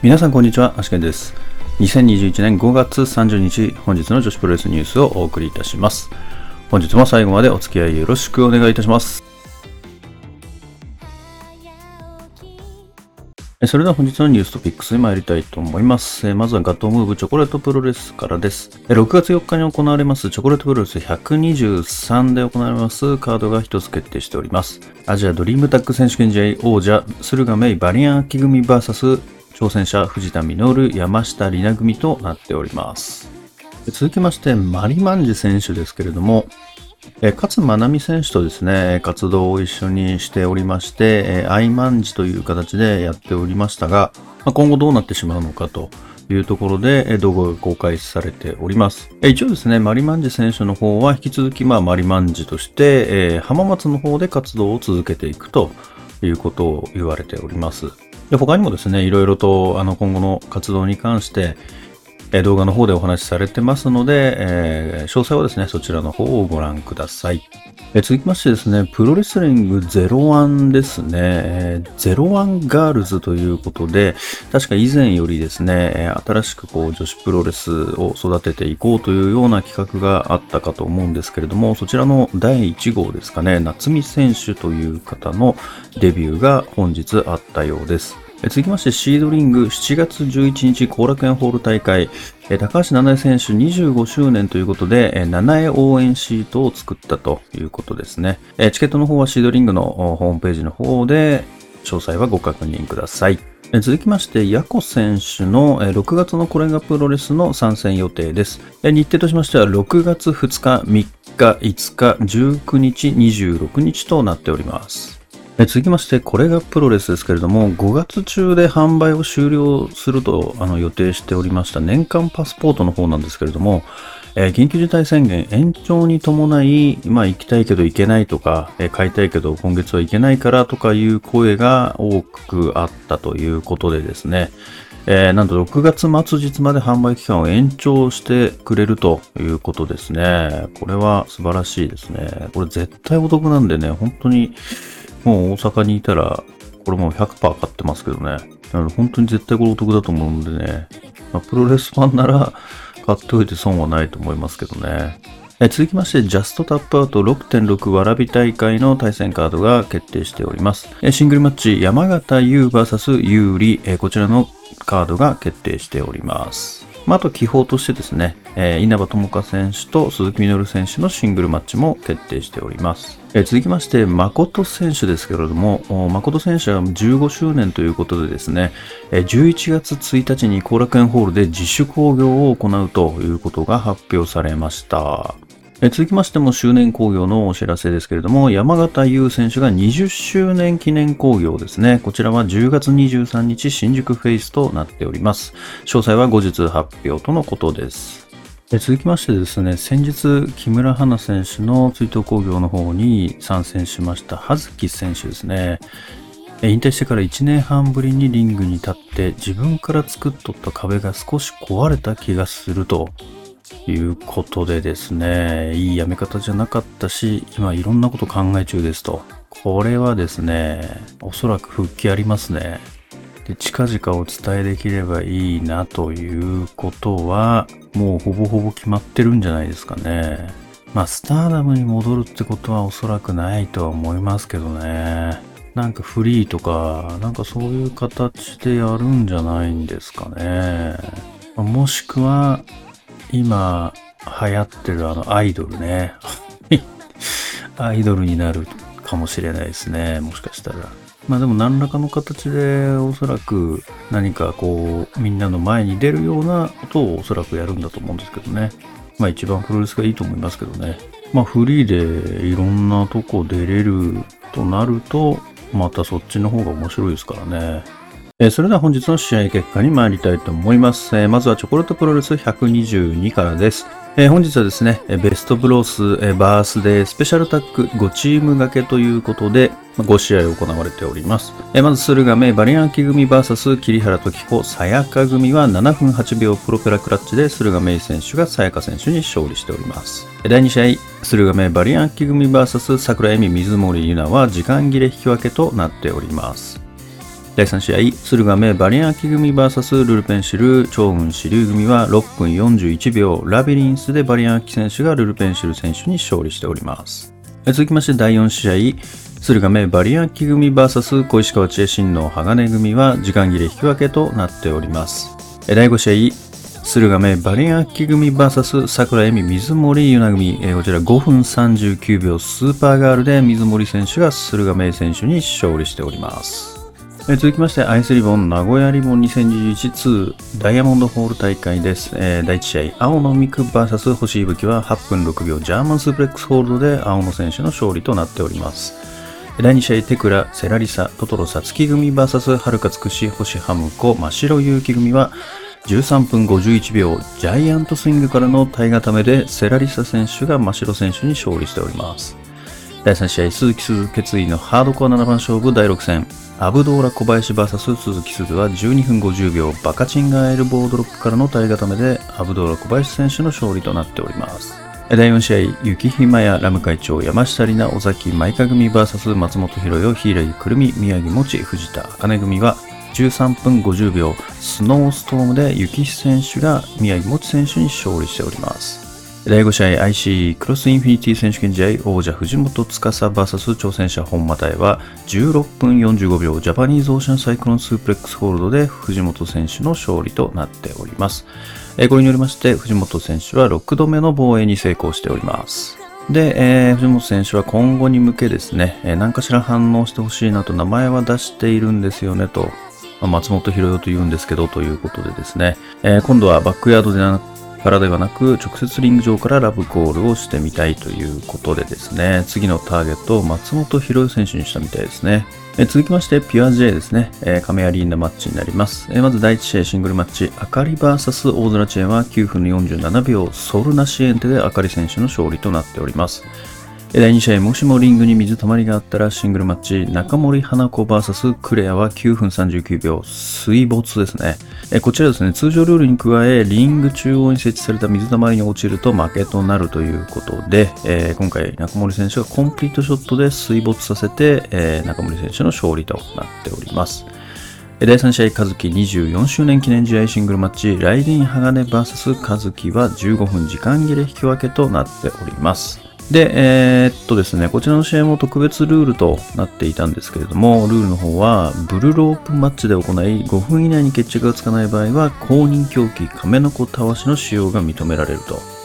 皆さんこんにちは、アシケンです。2021年5月30日、本日の女子プロレスニュースをお送りいたします。本日も最後までお付き合いよろしくお願いいたします。それでは本日のニューストピックスに参りたいと思います。えまずはガトームーブチョコレートプロレスからです。6月4日に行われますチョコレートプロレス123で行われますカードが一つ決定しております。アジアドリームタッグ選手権試合王者、駿河メイバリアン秋組 VS 挑戦者藤田実、山下里奈組となっております。続きまして、マリマンジ選手ですけれども、え勝真奈美選手とですね、活動を一緒にしておりまして、えアイマンジという形でやっておりましたが、まあ今後どうなってしまうのかというところで、え動画が公開されております。え一応ですね、マリマンジ選手の方は引き続き、まあ、マリマンジとして、え浜松の方で活動を続けていくということを言われております。で他にもですね、いろいろとあの今後の活動に関して、え動画の方でお話しされてますので、えー詳細はですね、そちらの方をご覧ください。え続きましてですね、プロレスリング01ですね、えー01ガールズということで、確か以前よりですね、え新しくこう女子プロレスを育てていこうというような企画があったかと思うんですけれども、そちらの第1号ですかね、夏美選手という方のデビューが本日あったようです。続きまして、シードリング7月11日後楽園ホール大会、高橋七重選手25周年ということで、七重応援シートを作ったということですね。チケットの方はシードリングのホームページの方で、詳細はご確認ください。続きまして、ヤコ選手の6月のコレンガプロレスの参戦予定です。日程としましては6月2日、3日、5日、19日、26日となっております。続きまして、これがプロレスですけれども、5月中で販売を終了するとあの予定しておりました年間パスポートの方なんですけれども、えー緊急事態宣言延長に伴い、まあ行きたいけど行けないとか、えー買いたいけど今月は行けないからとかいう声が多くあったということでですね、えーなんと6月末日まで販売期間を延長してくれるということですね。これは素晴らしいですね。これ絶対お得なんでね、本当にもう大阪にいたら、これもう100%買ってますけどね。なので本当に絶対これお得だと思うんでね。まあ、プロレスファンなら買っておいて損はないと思いますけどね。続きまして、ジャストタップアウト6.6わらび大会の対戦カードが決定しております。シングルマッチ、山形優 VS 有利、こちらのカードが決定しております。まあ、あと、気泡としてですね、稲葉友香選手と鈴木みのる選手のシングルマッチも決定しております。続きまして、誠選手ですけれども、誠選手は15周年ということでですね、え11月1日に後楽園ホールで自主興行を行うということが発表されました。続きましても周年興行のお知らせですけれども、山形優選手が20周年記念興行ですね。こちらは10月23日新宿フェイスとなっております。詳細は後日発表とのことです。続きましてですね、先日、木村花選手の追悼興行の方に参戦しました、葉月選手ですね。引退してから1年半ぶりにリングに立って、自分から作っとった壁が少し壊れた気がするということでですね、いいやめ方じゃなかったし、今いろんなこと考え中ですと。これはですね、おそらく復帰ありますね。で近々お伝えできればいいなということは、もうほぼほぼ決まってるんじゃないですかね。まあ、スターダムに戻るってことはおそらくないとは思いますけどね。なんかフリーとか、なんかそういう形でやるんじゃないんですかね。もしくは、今流行ってるあのアイドルね。アイドルになるかもしれないですね。もしかしたら。まあでも何らかの形でおそらく何かこうみんなの前に出るようなことをおそらくやるんだと思うんですけどね。まあ一番プロレスがいいと思いますけどね。まあフリーでいろんなとこ出れるとなるとまたそっちの方が面白いですからね。えーそれでは本日の試合結果に参りたいと思います。えーまずはチョコレートプロレス122からです。えー本日はですね、ベストブロース、えーバースデースペシャルタッグ5チーム掛けということで、まあ5試合行われております。えーまず、駿河メバリアンキ組 VS 桐原時子、さやか組は7分8秒プロペラクラッチで駿河メイ選手がさやか選手に勝利しております。第2試合、駿河メバリアンキ組 VS 桜恵美水森ゆなは時間切れ引き分けとなっております。第3試合、駿河メバリアンキ組 VS ルルペンシル超雲支流組は6分41秒ラビリンスでバリアンキ選手がルルペンシル選手に勝利しております。続きまして第4試合、駿河メバリアンキ組 VS 小石川知恵新の鋼組は時間切れ引き分けとなっております。第5試合、駿河メバリアンキ組 VS 桜恵美水森ゆな組、こちら5分39秒スーパーガールで水森選手が駿河メ選手に勝利しております。え、続きましてアイスリボン名古屋リボン2021-2ダイヤモンドホール大会です。えー、第1試合、青野美久 VS 星いぶきは8分6秒ジャーマンスープレックスホールドで青野選手の勝利となっております。第2試合、テクラ、セラリサ、トトロ、サツキ組 VS はるかつくし、星ハムコ、真白勇気組は13分51秒、ジャイアントスイングからの体固めで、セラリサ選手が真白選手に勝利しております。第3試合、鈴木鈴決意のハードコア7番勝負第6戦。アブドーラ小林 VS 鈴木鈴は12分50秒、バカチンガーエルボードロップからの体固めで、アブドーラ小林選手の勝利となっております。第4試合、雪ひまやラム会長、山下里奈、尾崎舞香組 VS 松本博代、平井くるみ、宮城持藤田茜組は13分50秒、スノーストームで雪選手が宮城もち選手に勝利しております。第5試合 IC クロスインフィニティ選手権試合王者藤本司 VS 挑戦者本間隊は16分45秒ジャパニーズオーシャンサイクロンスープレックスホールドで藤本選手の勝利となっております。これによりまして藤本選手は6度目の防衛に成功しております。で、えー、藤本選手は今後に向けですね、えー、何かしら反応してほしいなと名前は出しているんですよねと松本博代と言うんですけど、ということでですね、えー、今度はバックヤードでなからではなく、直接リング上からラブコールをしてみたいということでですね、次のターゲットを松本博代選手にしたみたいですね。続きまして、ピュア J ですね、えー、亀アリーナマッチになります。まず第1試合シングルマッチ、あかり VS 大空チェーンは9分47秒、ソルナシエンテであかり選手の勝利となっております。第2試合、もしもリングに水たまりがあったらシングルマッチ、中森花子 VS クレアは9分39秒、水没ですね。こちらですね、通常ルールに加え、リング中央に設置された水たまりに落ちると負けとなるということで、えー、今回中森選手がコンプリートショットで水没させて、えー、中森選手の勝利となっております。第3試合、和樹24周年記念試合シングルマッチ、ライディン鋼 VS 和樹は15分時間切れ引き分けとなっております。で、えー、っとですね、こちらの試合も特別ルールとなっていたんですけれども、ルールの方は、ブルロープマッチで行い、5分以内に決着がつかない場合は、公認競技亀の子たわしの使用が認められると。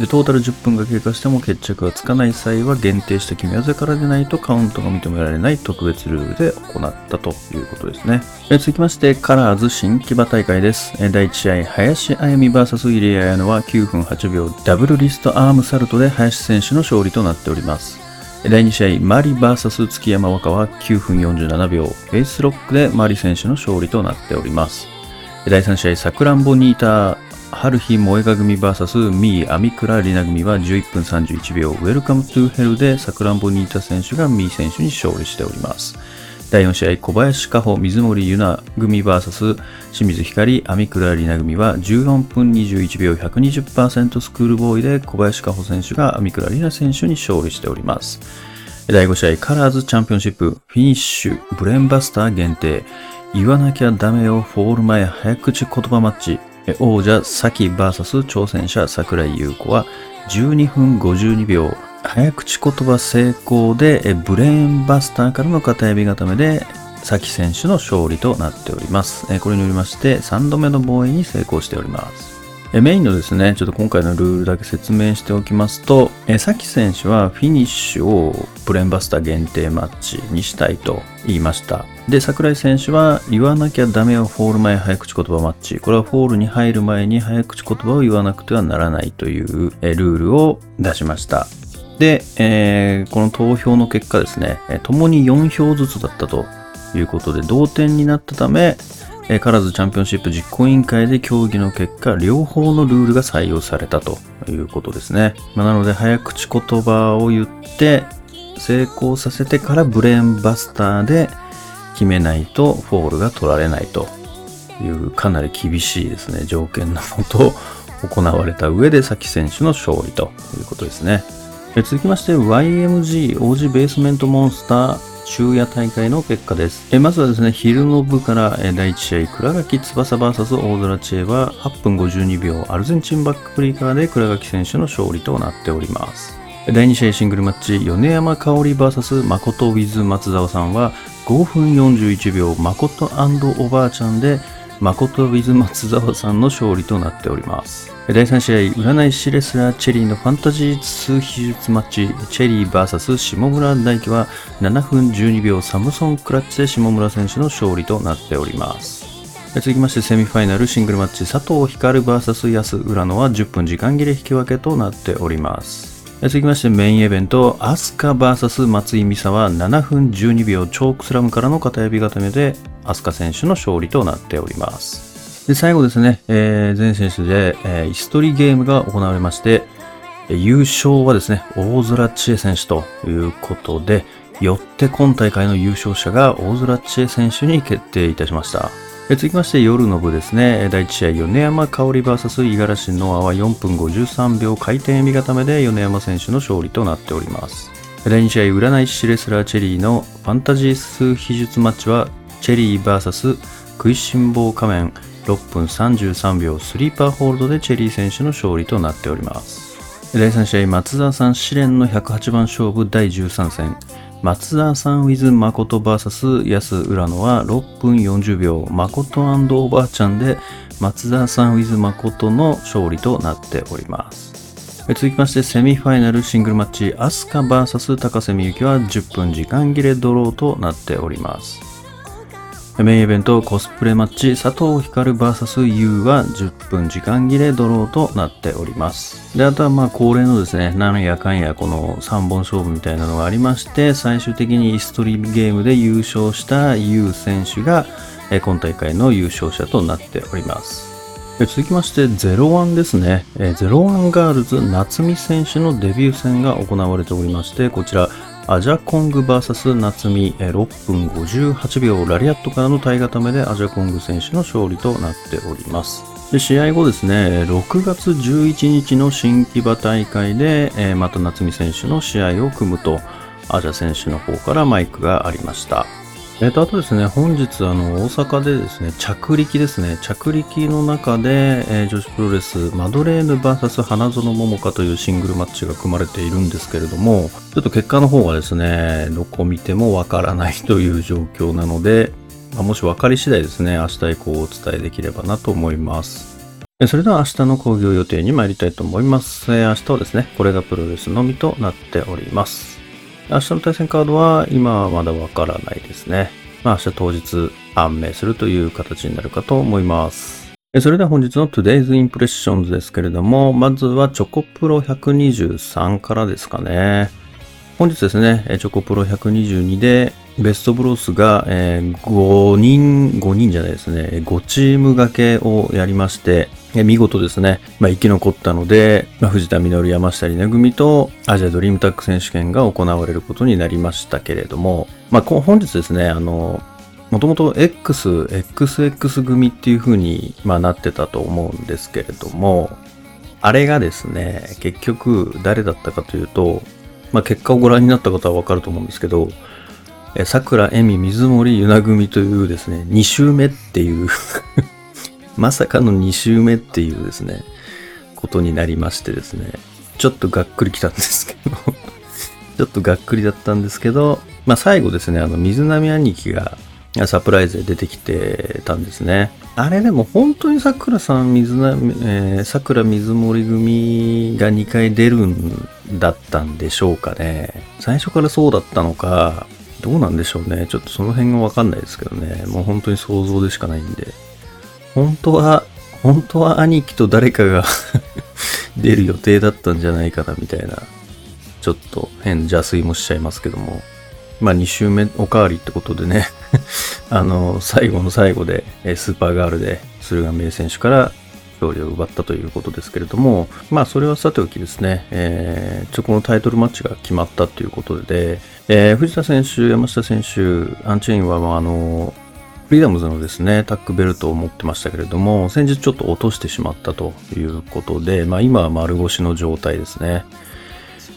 で、トータル10分が経過しても決着がつかない際は限定した決め技からでないとカウントが認められない特別ルールで行ったということですね。え続きまして、カラーズ新木場大会です。え第1試合、林あやみ VS 入江彩乃は9分8秒ダブルリストアームサルトで林選手の勝利となっております。第2試合、マリ VS 月山若は9分47秒、フェイスロックでマリ選手の勝利となっております。第3試合、サクランボニーター春日萌花組 VS ミー・アミクラ・リナ組は11分31秒ウェルカムトゥヘルでサクランボニータ選手がミー選手に勝利しております。第4試合、小林香萌、水森由菜組 VS 清水ひかり、網倉理奈組は14分21秒120%スクールボーイで小林加穂選手がアミクラ・リナ選手に勝利しております。第5試合、カラーズチャンピオンシップフィニッシュブレンバスター限定言わなきゃダメよフォール前早口言葉マッチ王者サキ VS 挑戦者櫻井裕子は12分52秒早口言葉成功でブレーンバスターからの片エビ固めでサキ選手の勝利となっております。これによりまして3度目の防衛に成功しております。メインのですね、ちょっと今回のルールだけ説明しておきますと、サキ選手はフィニッシュをブレーンバスター限定マッチにしたいと言いました。で、櫻井選手は言わなきゃダメよフォール前早口言葉マッチ。これはフォールに入る前に早口言葉を言わなくてはならないというルールを出しました。で、えー、この投票の結果ですね、共に4票ずつだったということで同点になったため、えー、カラーズチャンピオンシップ実行委員会で協議の結果、両方のルールが採用されたということですね。まあ、なので、早口言葉を言って成功させてからブレーンバスターで決めないとフォールが取られないというかなり厳しいですね、条件のもと行われた上で、サキ選手の勝利ということですね。続きまして、YMG 王子ベースメントモンスター昼夜大会の結果です。えまずはですね、昼の部から第1試合、倉垣翼 VS 大空知恵は8分52秒、アルゼンチンバックフリーからで倉垣選手の勝利となっております。第2試合シングルマッチ、米山香織 VS 誠 with 松沢さんは5分41秒、誠おばあちゃんで誠 with 松沢さんの勝利となっております。第3試合、占い師レスラーチェリーのファンタジー数秘術マッチ、チェリー VS 下村大輝は7分12秒サムソンクラッチで下村選手の勝利となっております。続きましてセミファイナルシングルマッチ佐藤光 VS 安浦野は10分時間切れ引き分けとなっております。続きましてメインイベント、アスカ VS 松井美沙は7分12秒チョークスラムからの片指固めで、アスカ選手の勝利となっております。で、最後ですね、えー全選手で、えーイストリゲームが行われまして、優勝はですね、大空知恵選手ということで、よって今大会の優勝者が大空知恵選手に決定いたしました。え続きまして夜の部ですね、第1試合、米山香織 VS 五十嵐ノアは4分53秒回転指固めで米山選手の勝利となっております。第2試合、占い師レスラーチェリーのファンタジー数秘術マッチは、チェリー VS 食いしん坊仮面6分33秒スリーパーホールドでチェリー選手の勝利となっております。第3試合、松沢さん試練の108番勝負第13戦。松田さん with 誠 VS 安浦野は6分40秒、誠おばあちゃんで松田さん with 誠の勝利となっております。続きましてセミファイナルシングルマッチ、飛鳥 VS 高瀬美幸は10分時間切れドローとなっております。メインイベントコスプレマッチ佐藤光 VS ユウは10分時間切れドローとなっております。で、あとはまあ恒例のですね、なんやかんやこの3本勝負みたいなのがありまして、最終的にイストリームゲームで優勝したユウ選手が今大会の優勝者となっております。続きまして、01ですね。えー01ガールズ夏美選手のデビュー戦が行われておりまして、こちら、アジャコング VS 夏美、6分58秒ラリアットからの体固めでアジャコング選手の勝利となっております。で試合後ですね、6月11日の新木場大会で、また夏美選手の試合を組むと、アジャ選手の方からマイクがありました。えっ、と、あとですね、本日、あの、大阪でですね、着力ですね、着力の中で、えー女子プロレス、マドレーヌ VS 花園桃香というシングルマッチが組まれているんですけれども、ちょっと結果の方がですね、どこ見てもわからないという状況なので、まあもし分かり次第ですね、明日以降お伝えできればなと思います。それでは明日の興行予定に参りたいと思います。え明日はですね、これがプロレスのみとなっております。明日の対戦カードは今はまだわからないですね。まあ明日当日判明するという形になるかと思います。それでは本日の Today's Impressions ですけれども、まずはチョコプロ123からですかね。本日ですね、チョコプロ122でベストブロスが、えー5人、5人じゃないですね、5チーム掛けをやりまして、見事ですね、まあ、生き残ったので、まあ、藤田実山下里奈組とアジアドリームタック選手権が行われることになりましたけれども、まあ、本日ですね、あの、もともと X、XX 組っていう風に、まあ、なってたと思うんですけれども、あれがですね、結局誰だったかというと、まあ、結果をご覧になった方はわかると思うんですけど、え桜、恵美、水森、ゆな組というですね、2周目っていう まさかの2周目っていうですね、ことになりましてですね、ちょっとがっくりきたんですけど、ちょっとがっくりだったんですけど、まあ最後ですね、あの、水波兄貴がサプライズで出てきてたんですね。あれでも本当に桜さん、水波、えー、桜水森組が2回出るんだったんでしょうかね。最初からそうだったのか、どうなんでしょうね。ちょっとその辺がわかんないですけどね。もう本当に想像でしかないんで。本当は、本当は兄貴と誰かが 出る予定だったんじゃないかなみたいな、ちょっと変邪推もしちゃいますけども。まあ2周目おかわりってことでね、あの、最後の最後で、スーパーガールで駿河明選手から勝利を奪ったということですけれども、まあそれはさておきですね、えー、ちょこのタイトルマッチが決まったということで、えー藤田選手、山下選手、アンチェインは、まあ、あの、フリーダムズのですね、タックベルトを持ってましたけれども、先日ちょっと落としてしまったということで、まあ今は丸腰の状態ですね。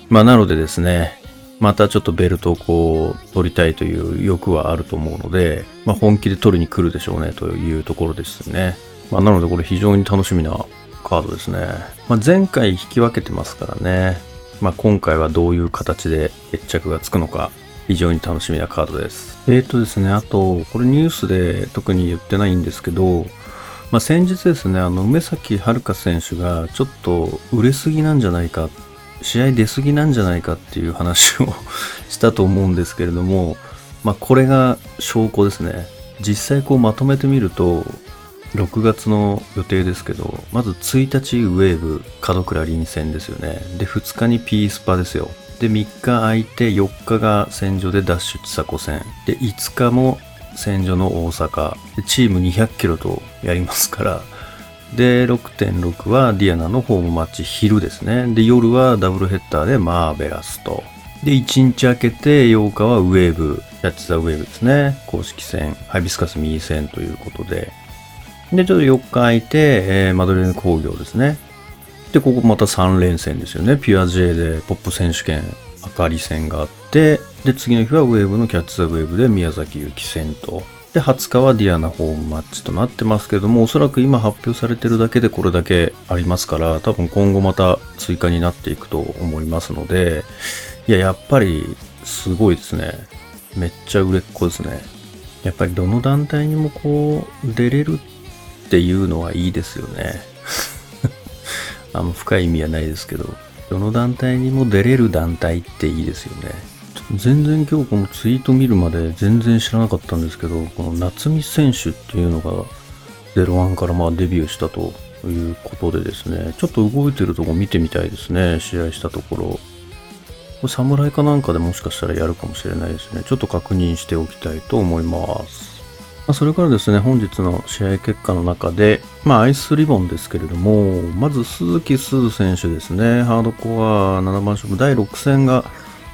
まあなのでですね、またちょっとベルトをこう取りたいという欲はあると思うので、まあ、本気で取りに来るでしょうねというところですね。まあ、なのでこれ非常に楽しみなカードですね。まあ、前回引き分けてますからね。まあ、今回はどういう形で決着がつくのか非常に楽しみなカードです。えっ、ー、とですね、あと、これニュースで特に言ってないんですけど、まあ、先日ですね、あの、梅崎遥選手がちょっと売れすぎなんじゃないか、試合出すぎなんじゃないかっていう話を したと思うんですけれども、まあ、これが証拠ですね。実際こうまとめてみると、6月の予定ですけど、まず1日ウェーブ、門倉臨戦ですよね。で、2日にピースパですよ。で、3日空いて4日が戦場でダッシュ千佐子戦。で、5日も戦場の大阪。で、チーム200キロとやりますから。で、6.6はディアナのホームマッチ昼ですね。で、夜はダブルヘッダーでマーベラスと。で、1日空けて8日はウェーブ、キャッチザウェーブですね。公式戦、ハイビスカスミー戦ということで。で、ちょっと4日空いて、えー、マドレーヌ工業ですね。で、ここまた3連戦ですよね。ピュア J でポップ選手権、あかり戦があって、で、次の日はウェーブのキャッツ・ザ・ウェーブで宮崎ゆき戦と。で、20日はディアナホームマッチとなってますけども、おそらく今発表されてるだけでこれだけありますから、多分今後また追加になっていくと思いますので、いや、やっぱりすごいですね。めっちゃ売れっ子ですね。やっぱりどの団体にもこう、出れるってていうのはいいですよね。あの深い意味はないですけど、どの団体にも出れる団体っていいですよね。全然今日このツイート見るまで全然知らなかったんですけど、この夏見選手っていうのが01からまあデビューしたということでですね、ちょっと動いてるとこ見てみたいですね、試合したところ。これ侍かなんかでもしかしたらやるかもしれないですね。ちょっと確認しておきたいと思います。ま、それからですね、本日の試合結果の中で、まあ、アイスリボンですけれども、まず鈴木鈴選手ですね、ハードコア7番勝負第6戦が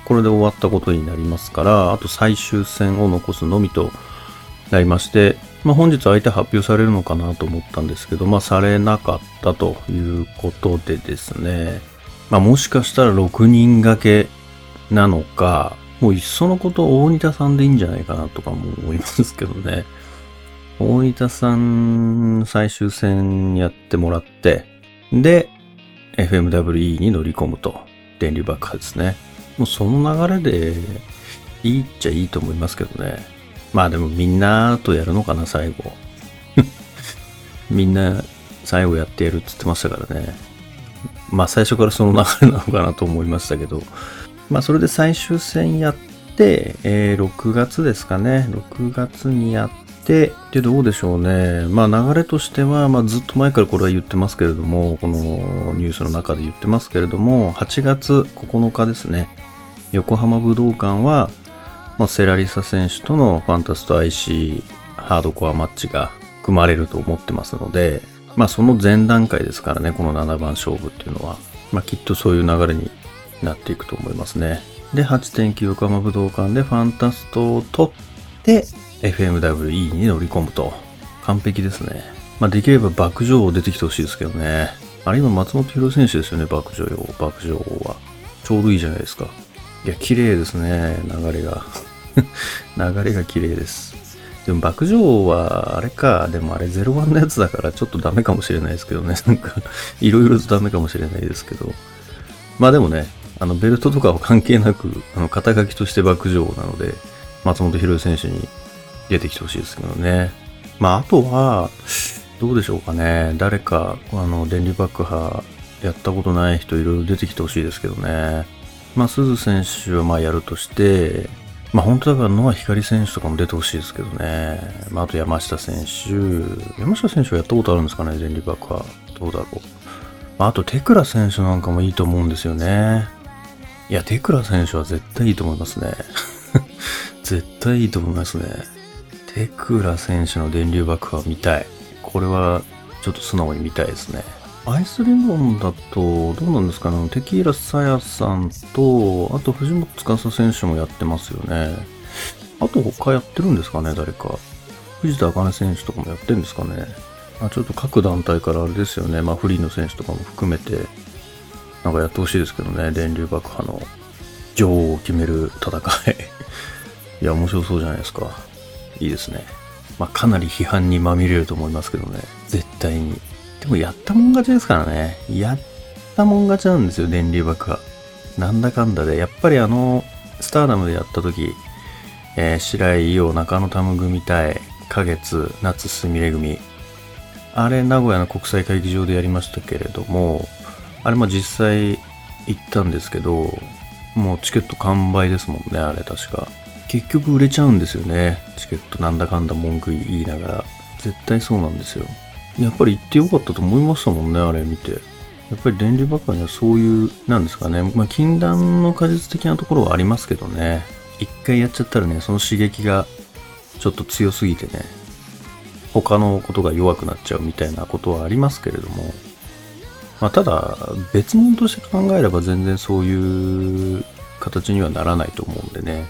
これで終わったことになりますから、あと最終戦を残すのみとなりまして、まあ、本日相手発表されるのかなと思ったんですけど、まあ、されなかったということでですね、まあ、もしかしたら6人掛けなのか、もういっそのこと大仁田さんでいいんじゃないかなとかも思いますけどね。大分さん最終戦やってもらって、で、FMWE に乗り込むと。電流爆破ですね。もうその流れでいいっちゃいいと思いますけどね。まあでもみんなとやるのかな、最後。みんな最後やってやるって言ってましたからね。まあ最初からその流れなのかなと思いましたけど。まあそれで最終戦やって、えー、6月ですかね。6月にやっ、で、どうでしょうね。まあ流れとしては、まあずっと前からこれは言ってますけれども、このニュースの中で言ってますけれども、8月9日ですね。横浜武道館は、まあ、セラリサ選手とのファンタスト IC ハードコアマッチが組まれると思ってますので、まあその前段階ですからね、この7番勝負っていうのは。まあきっとそういう流れになっていくと思いますね。で、8.9横浜武道館でファンタストを取って、FMWE に乗り込むと。完璧ですね。まあ、できれば爆上王出てきてほしいですけどね。あれ今松本博選手ですよね、爆上王、爆上王は。ちょうどいいじゃないですか。いや、綺麗ですね、流れが。流れが綺麗です。でも、爆上王は、あれか、でもあれ01のやつだからちょっとダメかもしれないですけどね。なんか、いろいろとダメかもしれないですけど。まあでもね、あの、ベルトとかは関係なく、あの、肩書きとして爆上王なので、松本博選手に出てきてほしいですけどね。まあ、あとは、どうでしょうかね。誰か、あの、電流爆破やったことない人いろいろ出てきてほしいですけどね。まあ、鈴選手はまあやるとして、まあ本当だからノア光選手とかも出てほしいですけどね。まああと山下選手。山下選手はやったことあるんですかね、電流爆破。どうだろう。まあ、あとテクラ選手なんかもいいと思うんですよね。いや、テクラ選手は絶対いいと思いますね。絶対いいと思いますね。テクラ選手の電流爆破見たい。これはちょっと素直に見たいですね。アイスリボンだと、どうなんですかねテキーラさやさんと、あと藤本司選手もやってますよね。あと他やってるんですかね誰か。藤田茜選手とかもやってるんですかねあちょっと各団体からあれですよね。まあフリーの選手とかも含めて、なんかやってほしいですけどね。電流爆破の女王を決める戦い。いや、面白そうじゃないですか。いいですね。まあ、かなり批判にまみれると思いますけどね。絶対に。でも、やったもん勝ちですからね。やったもん勝ちなんですよ、電流爆破。なんだかんだで。やっぱりあの、スターダムでやった時、えー、白井伊代、中野タム組対、花月、夏すみれ組。あれ、名古屋の国際会議場でやりましたけれども、あれも実際行ったんですけど、もうチケット完売ですもんね、あれ確か。結局売れちゃうんですよね。チケットなんだかんだ文句言いながら。絶対そうなんですよ。やっぱり行ってよかったと思いましたもんね、あれ見て。やっぱり電流爆破にはそういう、なんですかね。まあ、禁断の果実的なところはありますけどね。一回やっちゃったらね、その刺激がちょっと強すぎてね、他のことが弱くなっちゃうみたいなことはありますけれども、まあ、ただ、別物として考えれば全然そういう形にはならないと思うんでね。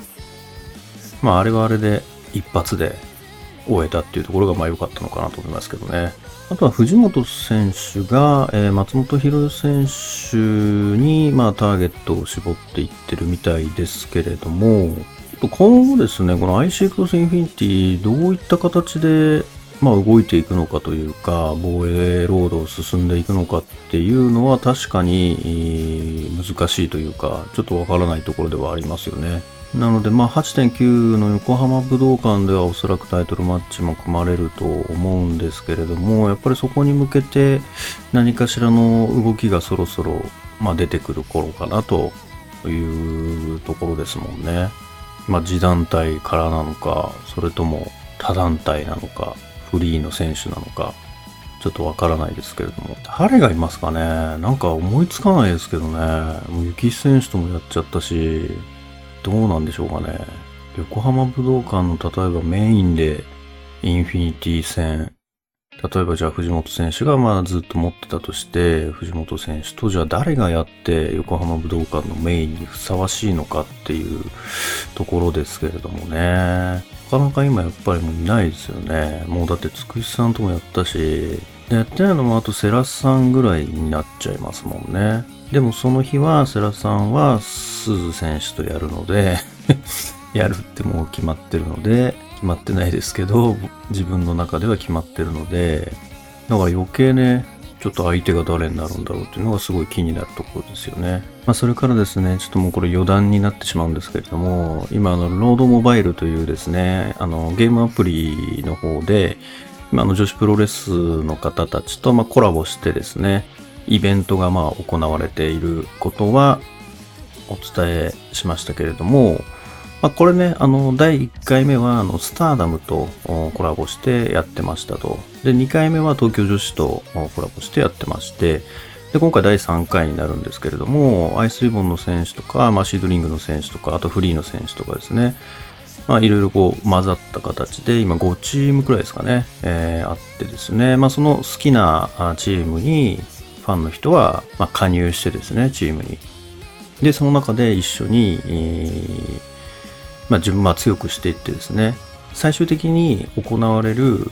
まあ、あれはあれで一発で終えたっていうところがまあ良かったのかなと思いますけどね。あとは藤本選手が、えー、松本博選手に、まあ、ターゲットを絞っていってるみたいですけれども、今後ですね、この IC クロスインフィニティ、どういった形でまあ、動いていくのかというか、防衛ロードを進んでいくのかっていうのは確かに難しいというか、ちょっとわからないところではありますよね。なので、まあ、8.9の横浜武道館ではおそらくタイトルマッチも組まれると思うんですけれども、やっぱりそこに向けて何かしらの動きがそろそろ、まあ、出てくる頃かなというところですもんね。まあ、自団体からなのか、それとも他団体なのか、フリーの選手なのか、ちょっとわからないですけれども。誰がいますかねなんか思いつかないですけどね。もう雪選手ともやっちゃったし、どうなんでしょうかね。横浜武道館の例えばメインでインフィニティ戦、例えばじゃあ藤本選手がまあずっと持ってたとして、藤本選手とじゃあ誰がやって横浜武道館のメインにふさわしいのかっていうところですけれどもね。なかなか今やっぱりもういないですよね。もうだってつくしさんともやったし、やってないのもあとセラスさんぐらいになっちゃいますもんね。でもその日はセラさんはスズ選手とやるので やるってもう決まってるので、決まってないですけど、自分の中では決まってるので、だから余計ね、ちょっと相手が誰になるんだろうっていうのがすごい気になるところですよね。まあ、それからですね、ちょっともうこれ余談になってしまうんですけれども、今、あの、ロードモバイルというですね、あの、ゲームアプリの方で、今、の、女子プロレスの方たちと、ま、コラボしてですね、イベントがまあ行われていることはお伝えしましたけれども、まあ、これね、あの、第1回目は、あの、スターダムとコラボしてやってましたと。で、2回目は東京女子とコラボしてやってまして、で、今回第3回になるんですけれども、アイスリボンの選手とか、まあ、シードリングの選手とか、あとフリーの選手とかですね、まあ、いろいろこう混ざった形で、今5チームくらいですかね、えー、あってですね、まあ、その好きなチームに、ファンの人は、まあ、加入してですね、チームに。で、その中で一緒に、えーまあ、自分は強くしていってですね、最終的に行われる、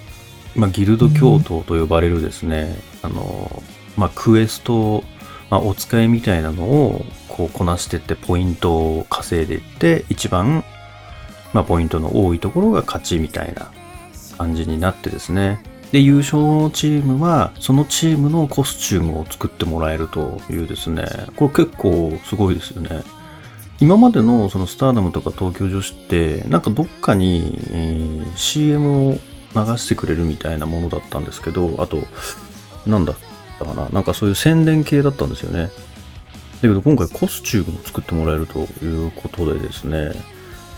まあ、ギルド教頭と呼ばれるですね、うん、あの、まあ、クエスト、まあ、お使いみたいなのをこうこなしていってポイントを稼いでいって一番、まあ、ポイントの多いところが勝ちみたいな感じになってですね。で優勝チームはそのチームのコスチュームを作ってもらえるというですね。これ結構すごいですよね。今までのそのスターダムとか東京女子って、なんかどっかに、えー、CM を流してくれるみたいなものだったんですけど、あと、なんだったかな、なんかそういう宣伝系だったんですよね。だけど今回コスチュームを作ってもらえるということでですね、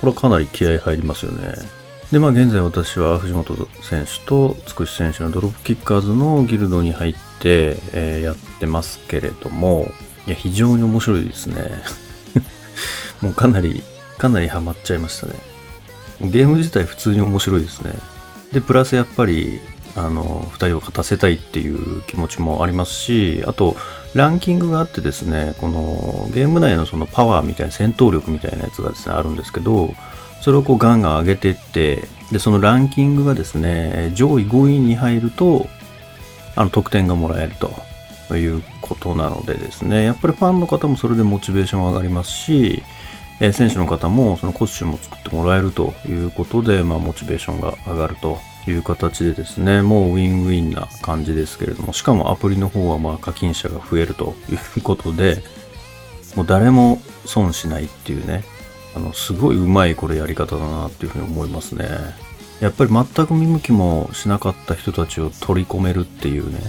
これかなり気合入りますよね。で、まあ現在私は藤本選手とつくし選手のドロップキッカーズのギルドに入って、えー、やってますけれども、いや、非常に面白いですね。もうかなり、かなりハマっちゃいましたね。ゲーム自体普通に面白いですね。で、プラスやっぱり、あの、二人を勝たせたいっていう気持ちもありますし、あと、ランキングがあってですね、このゲーム内のそのパワーみたいな戦闘力みたいなやつがですね、あるんですけど、それをこうガンガン上げていって、で、そのランキングがですね、上位5位に入ると、あの、得点がもらえるということなのでですね、やっぱりファンの方もそれでモチベーション上がりますし、選手の方もそのコスチュームを作ってもらえるということで、まあ、モチベーションが上がるという形でですね、もうウィンウィンな感じですけれども、しかもアプリの方はまあ課金者が増えるということで、もう誰も損しないっていうね、あの、すごいうまいこれやり方だなっていうふうに思いますね。やっぱり全く見向きもしなかった人たちを取り込めるっていうね。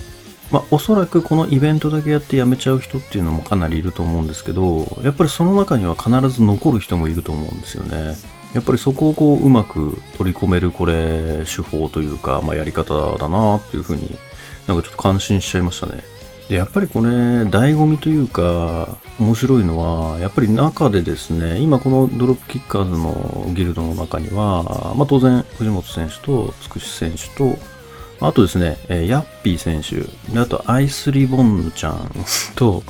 まあ、おそらくこのイベントだけやって辞めちゃう人っていうのもかなりいると思うんですけど、やっぱりその中には必ず残る人もいると思うんですよね。やっぱりそこをこううまく取り込めるこれ手法というか、まあ、やり方だなっていうふうになんかちょっと感心しちゃいましたね。で、やっぱりこれ、醍醐味というか、面白いのは、やっぱり中でですね、今このドロップキッカーズのギルドの中には、まあ当然、藤本選手とつくし選手と、あとですね、えヤッピー選手、であとアイスリボンちゃんと、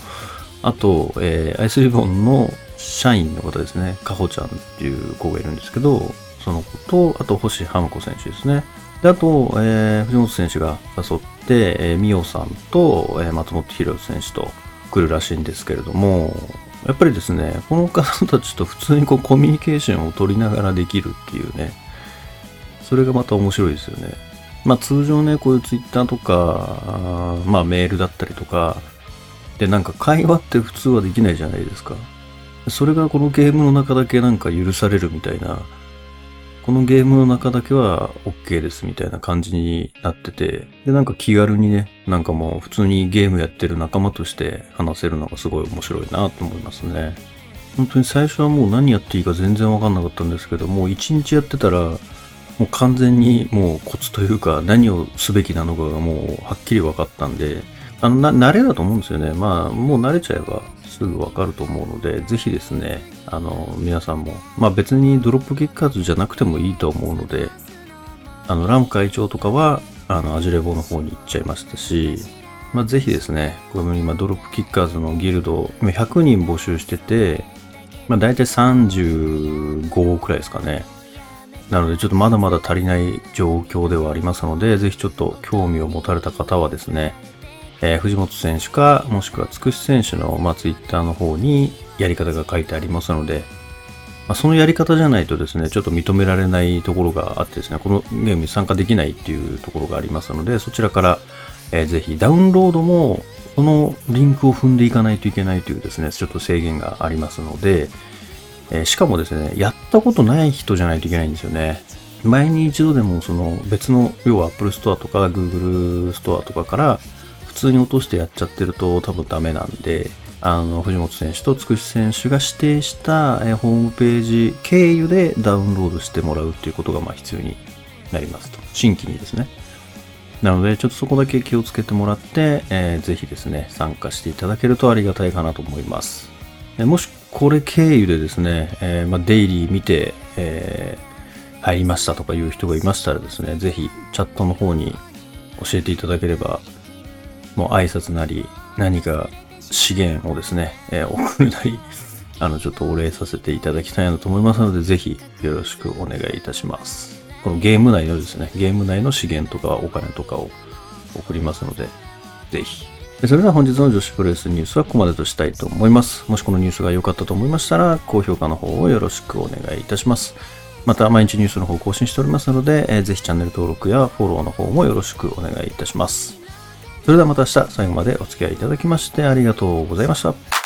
あと、えーアイスリボンの社員の方ですね、かほちゃんっていう子がいるんですけど、その子と、あと星浜子選手ですね。で、あと、えー藤本選手が誘って、えー、みおさんと、えー松本博之選手と来るらしいんですけれども、やっぱりですね、この方たちと普通にこうコミュニケーションを取りながらできるっていうね、それがまた面白いですよね。まあ通常ね、こういうツイッターとか、まあメールだったりとか、でなんか会話って普通はできないじゃないですか。それがこのゲームの中だけなんか許されるみたいな、このゲームの中だけは OK ですみたいな感じになってて、でなんか気軽にね、なんかもう普通にゲームやってる仲間として話せるのがすごい面白いなと思いますね。本当に最初はもう何やっていいか全然わかんなかったんですけど、もう一日やってたら、もう完全にもうコツというか何をすべきなのかがもうはっきり分かったんで、あの、な、慣れだと思うんですよね。まあ、もう慣れちゃえばすぐ分かると思うので、ぜひですね、あの、皆さんも、まあ別にドロップキッカーズじゃなくてもいいと思うので、あの、ラム会長とかは、あの、アジレボの方に行っちゃいましたし、まあぜひですね、この今ドロップキッカーズのギルド、100人募集してて、まあ大体35くらいですかね。なのでちょっとまだまだ足りない状況ではありますので、ぜひちょっと興味を持たれた方はですね、えー藤本選手か、もしくはつくし選手の、まあ、ツイッターの方にやり方が書いてありますので、まあ、そのやり方じゃないとですね、ちょっと認められないところがあってですね、このゲームに参加できないっていうところがありますので、そちらから、えーぜひダウンロードも、このリンクを踏んでいかないといけないというですね、ちょっと制限がありますので、えーしかもですね、やったことない人じゃないといけないんですよね。前に一度でもその別の、要は Apple Store とか Google Store とかから普通に落としてやっちゃってると多分ダメなんで、あの、藤本選手とつくし選手が指定した、えホームページ経由でダウンロードしてもらうっていうことがまあ必要になりますと。新規にですね。なので、ちょっとそこだけ気をつけてもらって、えーぜひですね、参加していただけるとありがたいかなと思います。えもしこれ経由でですね、えーまあ、デイリー見て、えー入りましたとかいう人がいましたらですね、ぜひチャットの方に教えていただければ、もう挨拶なり、何か資源をですね、えー 送るなり、あの、ちょっとお礼させていただきたいなと思いますので、ぜひよろしくお願いいたします。このゲーム内のですね、ゲーム内の資源とかお金とかを送りますので、ぜひ。それでは本日の女子プロレスニュースはここまでとしたいと思います。もしこのニュースが良かったと思いましたら、高評価の方をよろしくお願いいたします。また、毎日ニュースの方更新しておりますので、えーぜひチャンネル登録やフォローの方もよろしくお願いいたします。それではまた明日最後までお付き合いいただきましてありがとうございました。